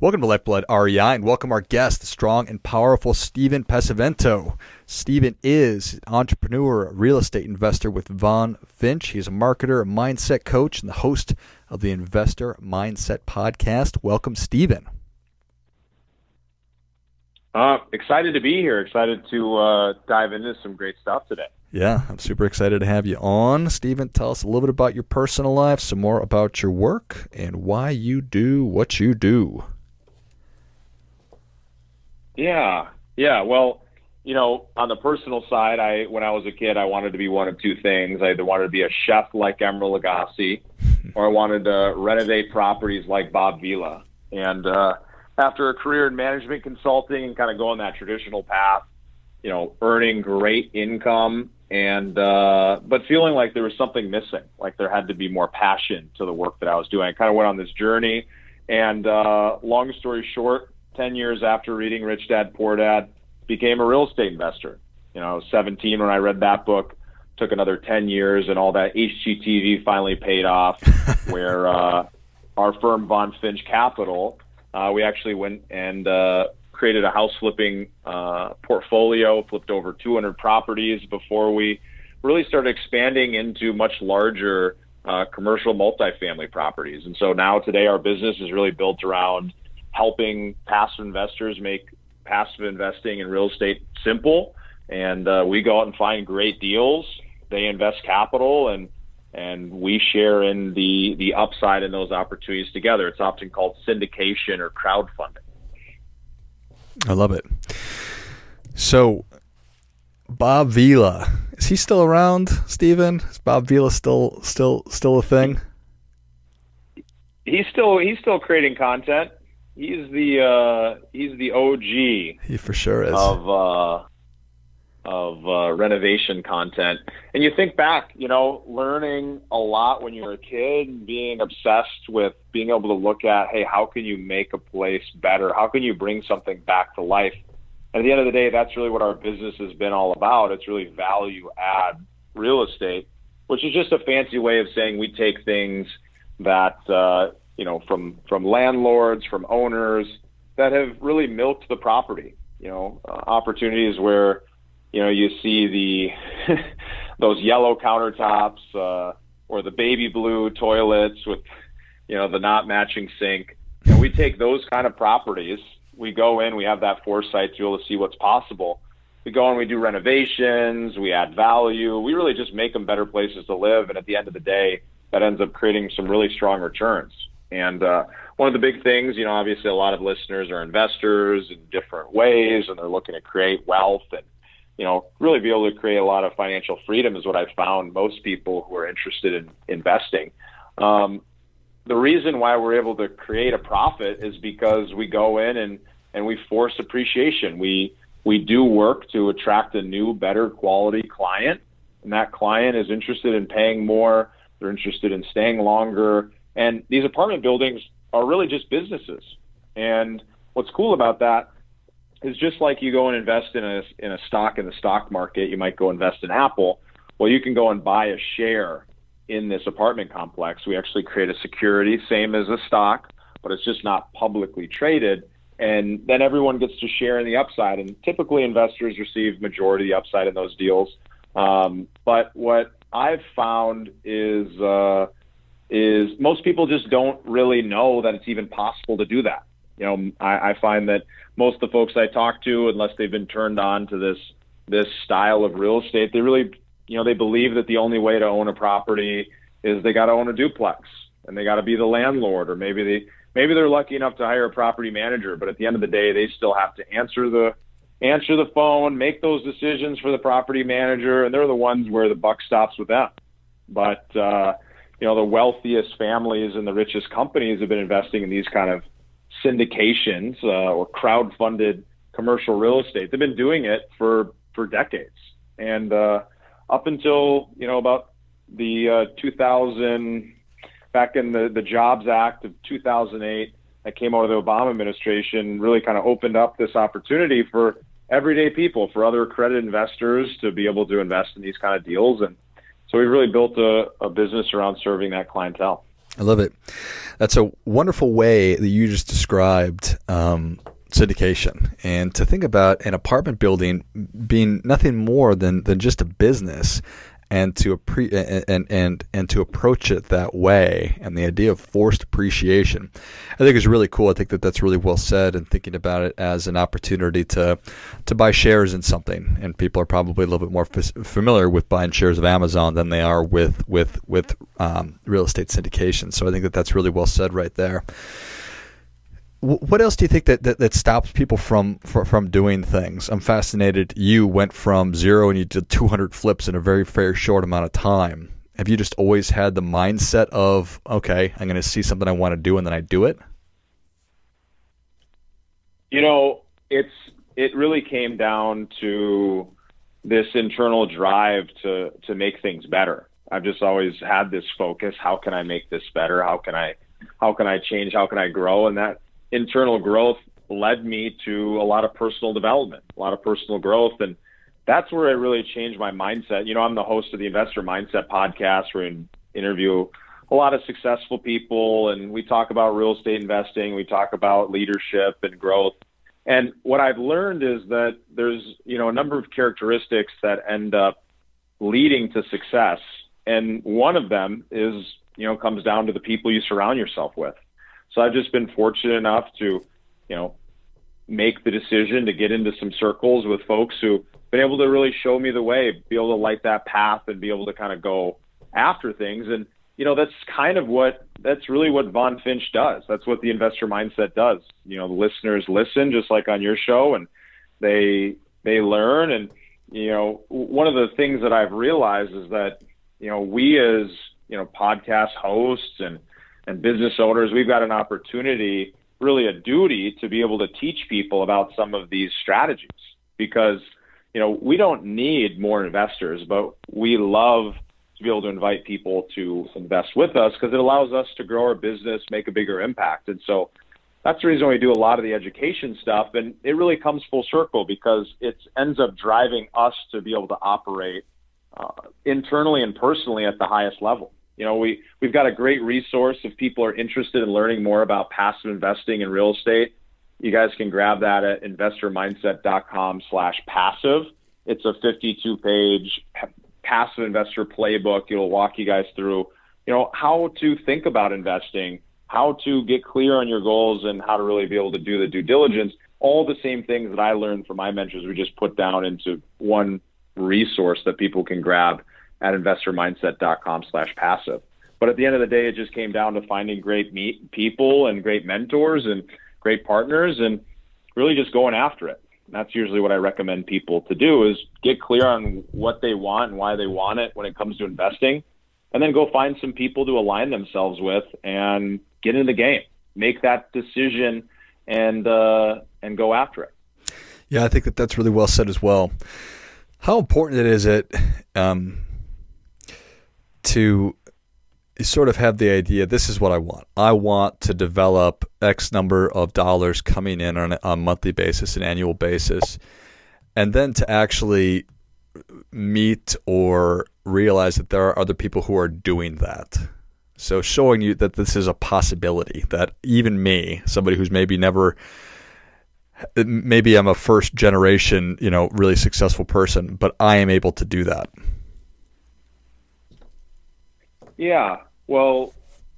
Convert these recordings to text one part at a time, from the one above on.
Welcome to Lifeblood REI and welcome our guest, the strong and powerful Stephen Pesavento. Stephen is an entrepreneur, real estate investor with Von Finch. He's a marketer, a mindset coach, and the host of the Investor Mindset podcast. Welcome, Stephen. Uh, excited to be here. Excited to uh, dive into some great stuff today. Yeah, I'm super excited to have you on. Stephen, tell us a little bit about your personal life, some more about your work, and why you do what you do. Yeah, yeah. Well, you know, on the personal side, I when I was a kid, I wanted to be one of two things. I either wanted to be a chef like Emeril Lagasse, or I wanted to renovate properties like Bob Vila. And uh, after a career in management consulting and kind of going that traditional path, you know, earning great income and uh, but feeling like there was something missing, like there had to be more passion to the work that I was doing. I kind of went on this journey, and uh, long story short, 10 years after reading Rich Dad Poor Dad, became a real estate investor. You know, I was 17 when I read that book. Took another 10 years, and all that HGTV finally paid off. where uh, our firm Von Finch Capital, uh, we actually went and uh, created a house flipping uh, portfolio, flipped over 200 properties before we really started expanding into much larger uh, commercial multifamily properties. And so now today our business is really built around helping passive investors make passive investing in real estate simple. And uh, we go out and find great deals. They invest capital and and we share in the the upside in those opportunities together. It's often called syndication or crowdfunding. I love it. So, Bob Vila is he still around, Stephen? Is Bob Vila still still still a thing? He's still he's still creating content he's the uh, he's the OG. He for sure is of uh, of uh, renovation content. And you think back, you know, learning a lot when you were a kid, and being obsessed with being able to look at, hey, how can you make a place better? How can you bring something back to life? And at the end of the day, that's really what our business has been all about. It's really value add real estate, which is just a fancy way of saying we take things that uh, you know, from from landlords, from owners that have really milked the property. You know, uh, opportunities where you know you see the those yellow countertops uh, or the baby blue toilets with you know the not matching sink. We take those kind of properties. We go in, we have that foresight to be able to see what's possible. We go and we do renovations, we add value. We really just make them better places to live. And at the end of the day, that ends up creating some really strong returns. And uh, one of the big things, you know, obviously a lot of listeners are investors in different ways, and they're looking to create wealth and, you know, really be able to create a lot of financial freedom is what I've found most people who are interested in investing. Um, the reason why we're able to create a profit is because we go in and, and we force appreciation. We, we do work to attract a new, better quality client, and that client is interested in paying more. They're interested in staying longer and these apartment buildings are really just businesses. And what's cool about that is just like you go and invest in a in a stock in the stock market, you might go invest in Apple. Well, you can go and buy a share in this apartment complex. We actually create a security, same as a stock, but it's just not publicly traded. And then everyone gets to share in the upside. And typically, investors receive majority of the upside in those deals. Um, but what I've found is uh, is most people just don't really know that it's even possible to do that. You know, I, I find that most of the folks I talk to, unless they've been turned on to this this style of real estate, they really, you know, they believe that the only way to own a property is they got to own a duplex and they got to be the landlord, or maybe they maybe they're lucky enough to hire a property manager, but at the end of the day, they still have to answer the answer the phone, make those decisions for the property manager, and they're the ones where the buck stops with them. But uh, you know the wealthiest families and the richest companies have been investing in these kind of syndications uh, or crowd-funded commercial real estate. They've been doing it for for decades, and uh, up until you know about the uh, 2000 back in the the Jobs Act of 2008 that came out of the Obama administration really kind of opened up this opportunity for everyday people, for accredited investors to be able to invest in these kind of deals and so we've really built a, a business around serving that clientele. I love it. That's a wonderful way that you just described um, syndication and to think about an apartment building being nothing more than, than just a business and to appre- and, and and to approach it that way and the idea of forced appreciation i think is really cool. I think that that's really well said and thinking about it as an opportunity to to buy shares in something. And people are probably a little bit more f- familiar with buying shares of amazon than they are with with with um, real estate syndication. So i think that that's really well said right there what else do you think that, that, that stops people from, from, from doing things? I'm fascinated. You went from zero and you did 200 flips in a very very short amount of time. Have you just always had the mindset of okay, I'm going to see something I want to do and then I do it? You know, it's it really came down to this internal drive to to make things better. I've just always had this focus. How can I make this better? How can I how can I change? How can I grow? And that internal growth led me to a lot of personal development, a lot of personal growth. And that's where it really changed my mindset. You know, I'm the host of the Investor Mindset podcast where we interview a lot of successful people and we talk about real estate investing, we talk about leadership and growth. And what I've learned is that there's, you know, a number of characteristics that end up leading to success. And one of them is, you know, comes down to the people you surround yourself with. So I've just been fortunate enough to, you know, make the decision to get into some circles with folks who've been able to really show me the way, be able to light that path and be able to kind of go after things. And, you know, that's kind of what, that's really what Von Finch does. That's what the investor mindset does. You know, the listeners listen just like on your show and they, they learn. And, you know, one of the things that I've realized is that, you know, we as, you know, podcast hosts and, and business owners, we've got an opportunity, really a duty to be able to teach people about some of these strategies because, you know, we don't need more investors, but we love to be able to invite people to invest with us because it allows us to grow our business, make a bigger impact. And so that's the reason we do a lot of the education stuff. And it really comes full circle because it ends up driving us to be able to operate uh, internally and personally at the highest level. You know, we we've got a great resource if people are interested in learning more about passive investing in real estate. You guys can grab that at investormindset.com slash passive. It's a 52-page passive investor playbook. It'll walk you guys through, you know, how to think about investing, how to get clear on your goals, and how to really be able to do the due diligence. All the same things that I learned from my mentors, we just put down into one resource that people can grab at investormindset.com slash passive. But at the end of the day, it just came down to finding great meet people and great mentors and great partners and really just going after it. And that's usually what I recommend people to do is get clear on what they want and why they want it when it comes to investing and then go find some people to align themselves with and get in the game, make that decision and, uh, and go after it. Yeah, I think that that's really well said as well. How important it is it, um, to sort of have the idea this is what I want. I want to develop X number of dollars coming in on a, monthly basis, an annual basis, and then to actually meet or realize that there are other people who are doing that. So showing you that this is a possibility that even me, somebody who's maybe never maybe I'm a first generation, you know, really successful person, but I am able to do that. Yeah. Well,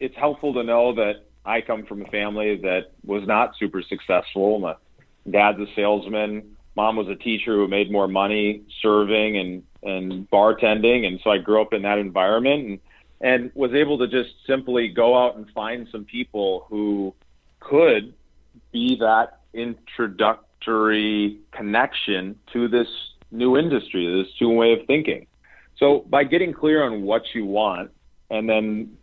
it's helpful to know that I come from a family that was not super successful. My dad's a salesman. Mom was a teacher who made more money serving and, and bartending. And so I grew up in that environment and, and was able to just simply go out and find some people who could be that introductory connection to this new industry, this new way of thinking. So by getting clear on what you want and then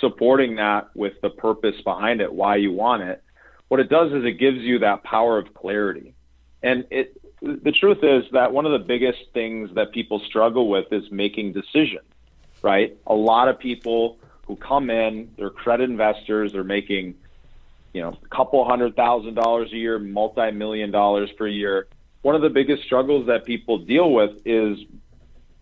supporting that with the purpose behind it, why you want it, what it does is it gives you that power of clarity. And it, the truth is that one of the biggest things that people struggle with is making decisions, right? A lot of people who come in, they're accredited investors, they're making, you know, a couple hundred thousand dollars a year, multi-million dollars per year. One of the biggest struggles that people deal with is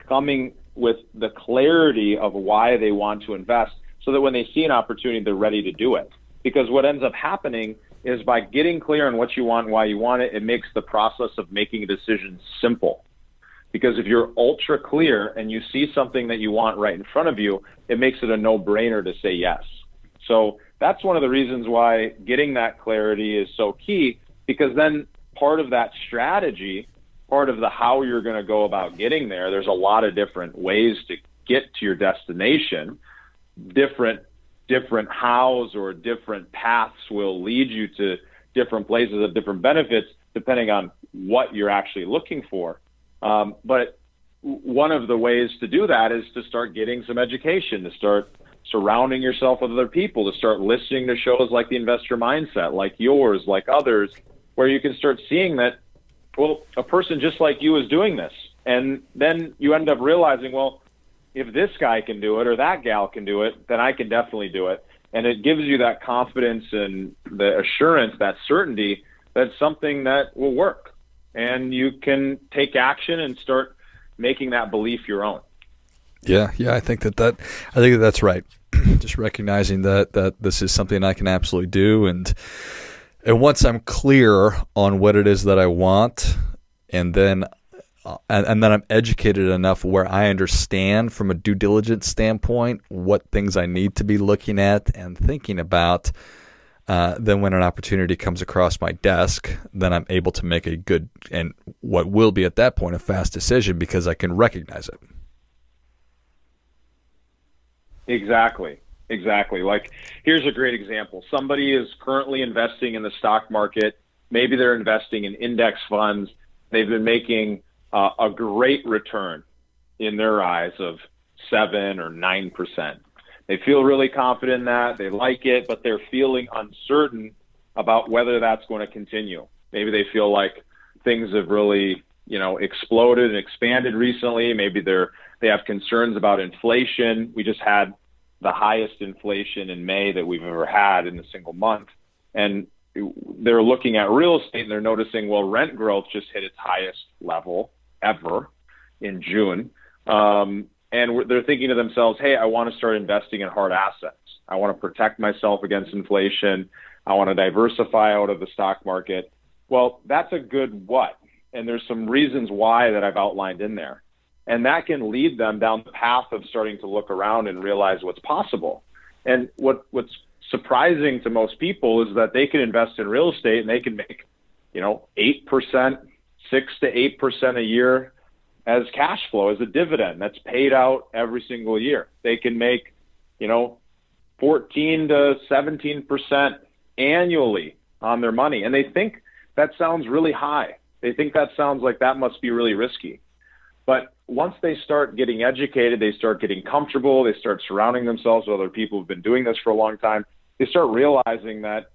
coming with the clarity of why they want to invest so that when they see an opportunity, they're ready to do it. Because what ends up happening is by getting clear on what you want and why you want it, it makes the process of making a decision simple. Because if you're ultra clear and you see something that you want right in front of you, it makes it a no brainer to say yes. So that's one of the reasons why getting that clarity is so key because then part of that strategy, part of the how you're going to go about getting there, there's a lot of different ways to get to your destination. Different different hows or different paths will lead you to different places of different benefits depending on what you're actually looking for. Um, but one of the ways to do that is to start getting some education, to start surrounding yourself with other people, to start listening to shows like the Investor Mindset, like yours, like others, where you can start seeing that, well, a person just like you is doing this. And then you end up realizing, well, if this guy can do it or that gal can do it, then I can definitely do it. And it gives you that confidence and the assurance, that certainty that something that will work. And you can take action and start making that belief your own. Yeah, yeah, I think that that I think that that's right. Just recognizing that that this is something I can absolutely do, and and once I'm clear on what it is that I want, and then uh, and, and then I'm educated enough where I understand from a due diligence standpoint what things I need to be looking at and thinking about. Uh, then when an opportunity comes across my desk, then I'm able to make a good and what will be at that point a fast decision because I can recognize it. Exactly. Exactly. Like, here's a great example. Somebody is currently investing in the stock market. Maybe they're investing in index funds. They've been making uh, a great return in their eyes of seven or nine percent. They feel really confident in that. They like it, but they're feeling uncertain about whether that's going to continue. Maybe they feel like things have really, you know, exploded and expanded recently. Maybe they're they have concerns about inflation. We just had the highest inflation in May that we've ever had in a single month. And they're looking at real estate and they're noticing, well, rent growth just hit its highest level ever in June. Um, and they're thinking to themselves, hey, I want to start investing in hard assets. I want to protect myself against inflation. I want to diversify out of the stock market. Well, that's a good what. And there's some reasons why that I've outlined in there. And that can lead them down the path of starting to look around and realize what's possible. And what, what's surprising to most people is that they can invest in real estate and they can make, you know, 8%, 6 to 8% a year as cash flow, as a dividend that's paid out every single year. They can make, you know, 14 to 17% annually on their money. And they think that sounds really high. They think that sounds like that must be really risky. But once they start getting educated, they start getting comfortable, they start surrounding themselves with other people who've been doing this for a long time, they start realizing that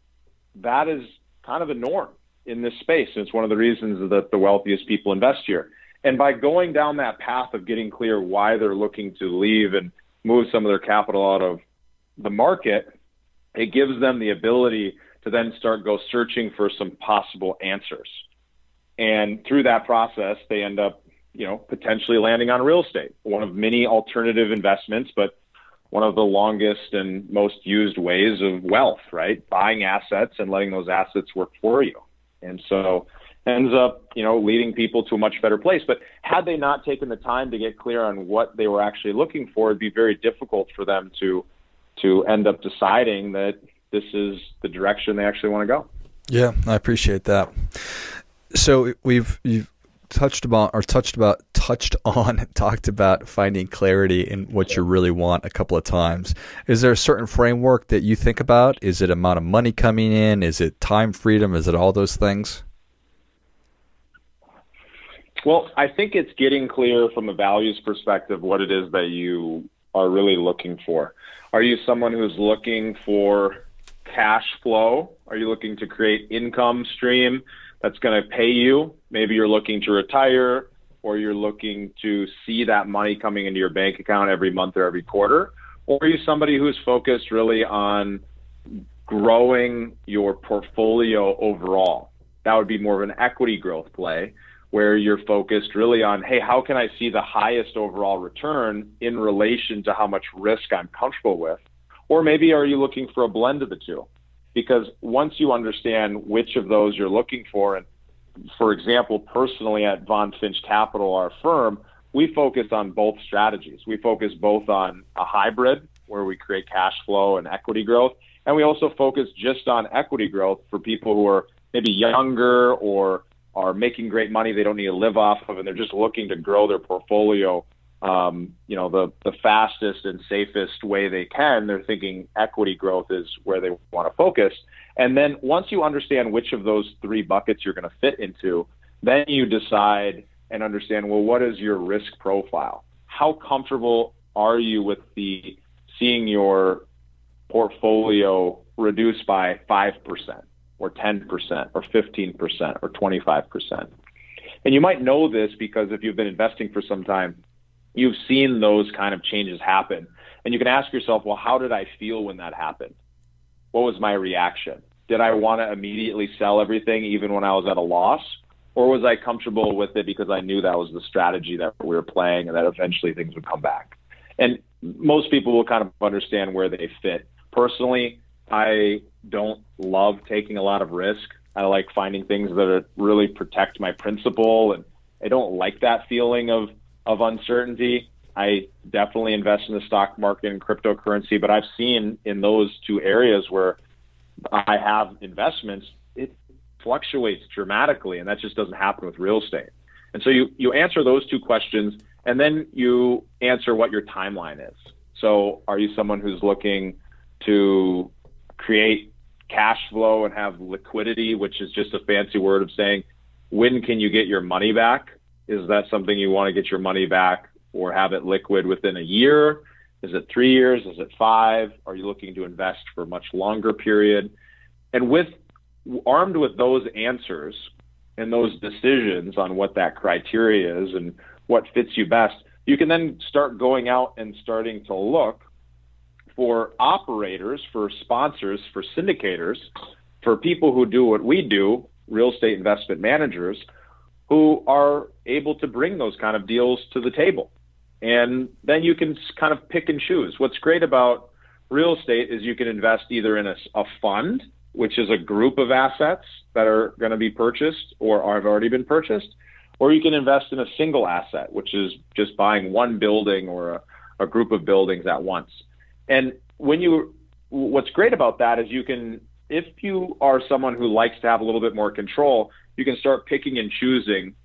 that is kind of a norm in this space. And it's one of the reasons that the wealthiest people invest here. And by going down that path of getting clear why they're looking to leave and move some of their capital out of the market, it gives them the ability to then start go searching for some possible answers. And through that process, they end up you know, potentially landing on real estate, one of many alternative investments, but one of the longest and most used ways of wealth, right? Buying assets and letting those assets work for you. And so ends up, you know, leading people to a much better place. But had they not taken the time to get clear on what they were actually looking for, it'd be very difficult for them to to end up deciding that this is the direction they actually want to go. Yeah, I appreciate that. So we've you've touched about or touched about touched on talked about finding clarity in what you really want a couple of times. Is there a certain framework that you think about? Is it amount of money coming in? Is it time freedom? Is it all those things? Well i think it's getting clear from a values perspective what it is that you are really looking for. Are you someone who's looking for cash flow? Are you looking to create income stream that's going to pay you. Maybe you're looking to retire or you're looking to see that money coming into your bank account every month or every quarter. Or are you somebody who's focused really on growing your portfolio overall? That would be more of an equity growth play where you're focused really on, hey, how can I see the highest overall return in relation to how much risk I'm comfortable with? Or maybe are you looking for a blend of the two? Because once you understand which of those you're looking for, and for example, personally at Von Finch Capital, our firm, we focus on both strategies. We focus both on a hybrid where we create cash flow and equity growth, and we also focus just on equity growth for people who are maybe younger or are making great money they don't need to live off of, and they're just looking to grow their portfolio. Um, you know, the the fastest and safest way they can. They're thinking equity growth is where they want to focus. And then once you understand which of those three buckets you're going to fit into, then you decide and understand well, what is your risk profile? How comfortable are you with the seeing your portfolio reduced by five percent? or 10% or 15% or 25%. And you might know this because if you've been investing for some time, you've seen those kind of changes happen. And you can ask yourself, well, how did I feel when that happened? What was my reaction? Did I want to immediately sell everything even when I was at a loss? Or was I comfortable with it because I knew that was the strategy that we were playing and that eventually things would come back? And most people will kind of understand where they fit. Personally, I don't love taking a lot of risk. I like finding things that really protect my principal, and I don't like that feeling of of uncertainty. I definitely invest in the stock market and cryptocurrency, but I've seen in those two areas where I have investments, it fluctuates dramatically, and that just doesn't happen with real estate. And so you you answer those two questions, and then you answer what your timeline is. So, are you someone who's looking to create cash flow and have liquidity, which is just a fancy word of saying, when can you get your money back? Is that something you want to get your money back or have it liquid within a year? Is it three years? Is it five? Are you looking to invest for a much longer period? And with armed with those answers and those decisions on what that criteria is and what fits you best, you can then start going out and starting to look for operators, for sponsors, for syndicators, for people who do what we do, real estate investment managers, who are able to bring those kind of deals to the table. And then you can kind of pick and choose. What's great about real estate is you can invest either in a, a fund, which is a group of assets that are going to be purchased or have already been purchased, or you can invest in a single asset, which is just buying one building or a, a group of buildings at once. And when you, what's great about that is you can, if you are someone who likes to have a little bit more control, you can start picking and choosing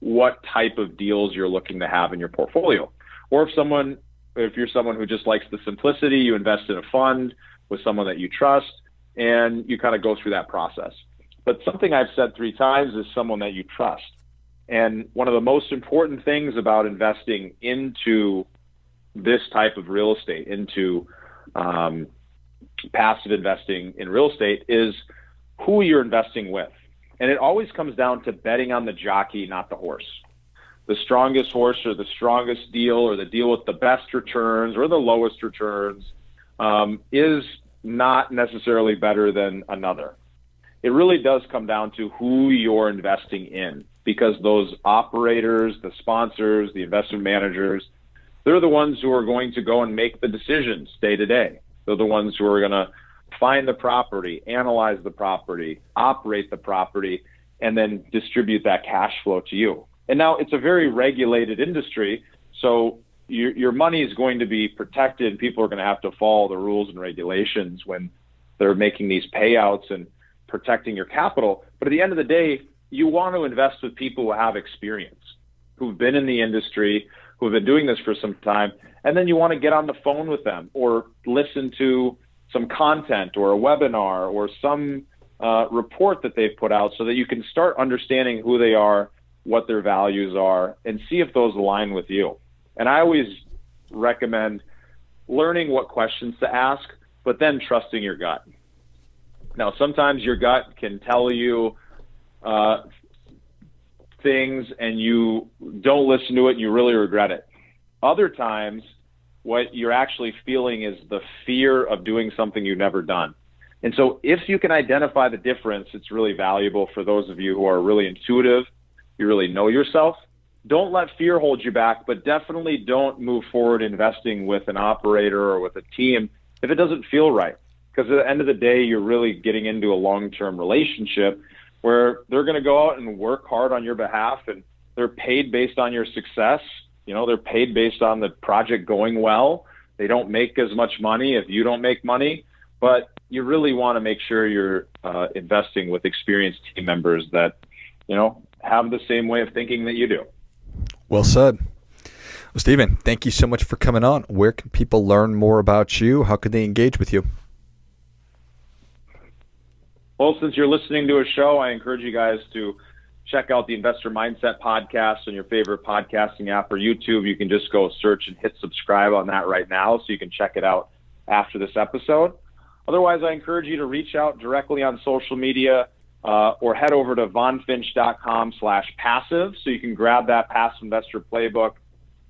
what type of deals you're looking to have in your portfolio. Or if someone, if you're someone who just likes the simplicity, you invest in a fund with someone that you trust and you kind of go through that process. But something I've said three times is someone that you trust. And one of the most important things about investing into this type of real estate into um, passive investing in real estate is who you're investing with. And it always comes down to betting on the jockey, not the horse. The strongest horse or the strongest deal or the deal with the best returns or the lowest returns um, is not necessarily better than another. It really does come down to who you're investing in because those operators, the sponsors, the investment managers, they're the ones who are going to go and make the decisions day to day. They're the ones who are going to find the property, analyze the property, operate the property, and then distribute that cash flow to you. And now it's a very regulated industry, so your, your money is going to be protected. People are going to have to follow the rules and regulations when they're making these payouts and protecting your capital. But at the end of the day, you want to invest with people who have experience, who've been in the industry, who have been doing this for some time, and then you want to get on the phone with them or listen to some content or a webinar or some uh, report that they've put out so that you can start understanding who they are, what their values are, and see if those align with you. And I always recommend learning what questions to ask, but then trusting your gut. Now, sometimes your gut can tell you uh, things and you don't listen to it and you really regret it. Other times, what you're actually feeling is the fear of doing something you've never done. And so, if you can identify the difference, it's really valuable for those of you who are really intuitive, you really know yourself. Don't let fear hold you back, but definitely don't move forward investing with an operator or with a team if it doesn't feel right. Because at the end of the day, you're really getting into a long term relationship where they're going to go out and work hard on your behalf and they're paid based on your success. You know, they're paid based on the project going well. They don't make as much money if you don't make money, but you really want to make sure you're uh, investing with experienced team members that, you know, have the same way of thinking that you do. Well said. Well, Stephen, thank you so much for coming on. Where can people learn more about you? How can they engage with you? Well, since you're listening to a show, I encourage you guys to check out the Investor Mindset podcast on your favorite podcasting app or YouTube. You can just go search and hit subscribe on that right now so you can check it out after this episode. Otherwise, I encourage you to reach out directly on social media uh, or head over to vonfinch.com slash passive so you can grab that passive investor playbook.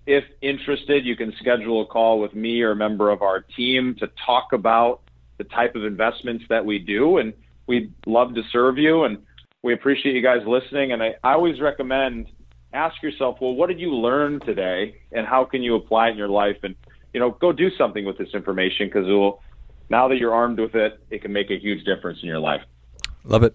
If interested, you can schedule a call with me or a member of our team to talk about the type of investments that we do. And we'd love to serve you. And we appreciate you guys listening. And I, I always recommend ask yourself, well, what did you learn today and how can you apply it in your life? And, you know, go do something with this information because now that you're armed with it, it can make a huge difference in your life. Love it.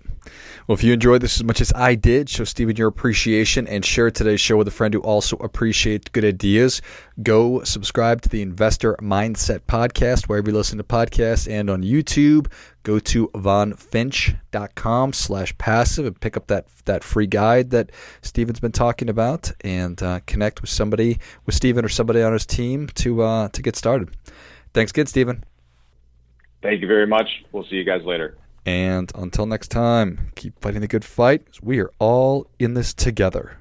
Well, if you enjoyed this as much as I did, show Stephen your appreciation and share today's show with a friend who also appreciates good ideas. Go subscribe to the Investor Mindset Podcast wherever you listen to podcasts and on YouTube. Go to vonfinch.com slash passive and pick up that that free guide that Stephen's been talking about and uh, connect with somebody, with Stephen or somebody on his team to uh, to get started. Thanks again, Stephen. Thank you very much. We'll see you guys later. And until next time, keep fighting the good fight. We are all in this together.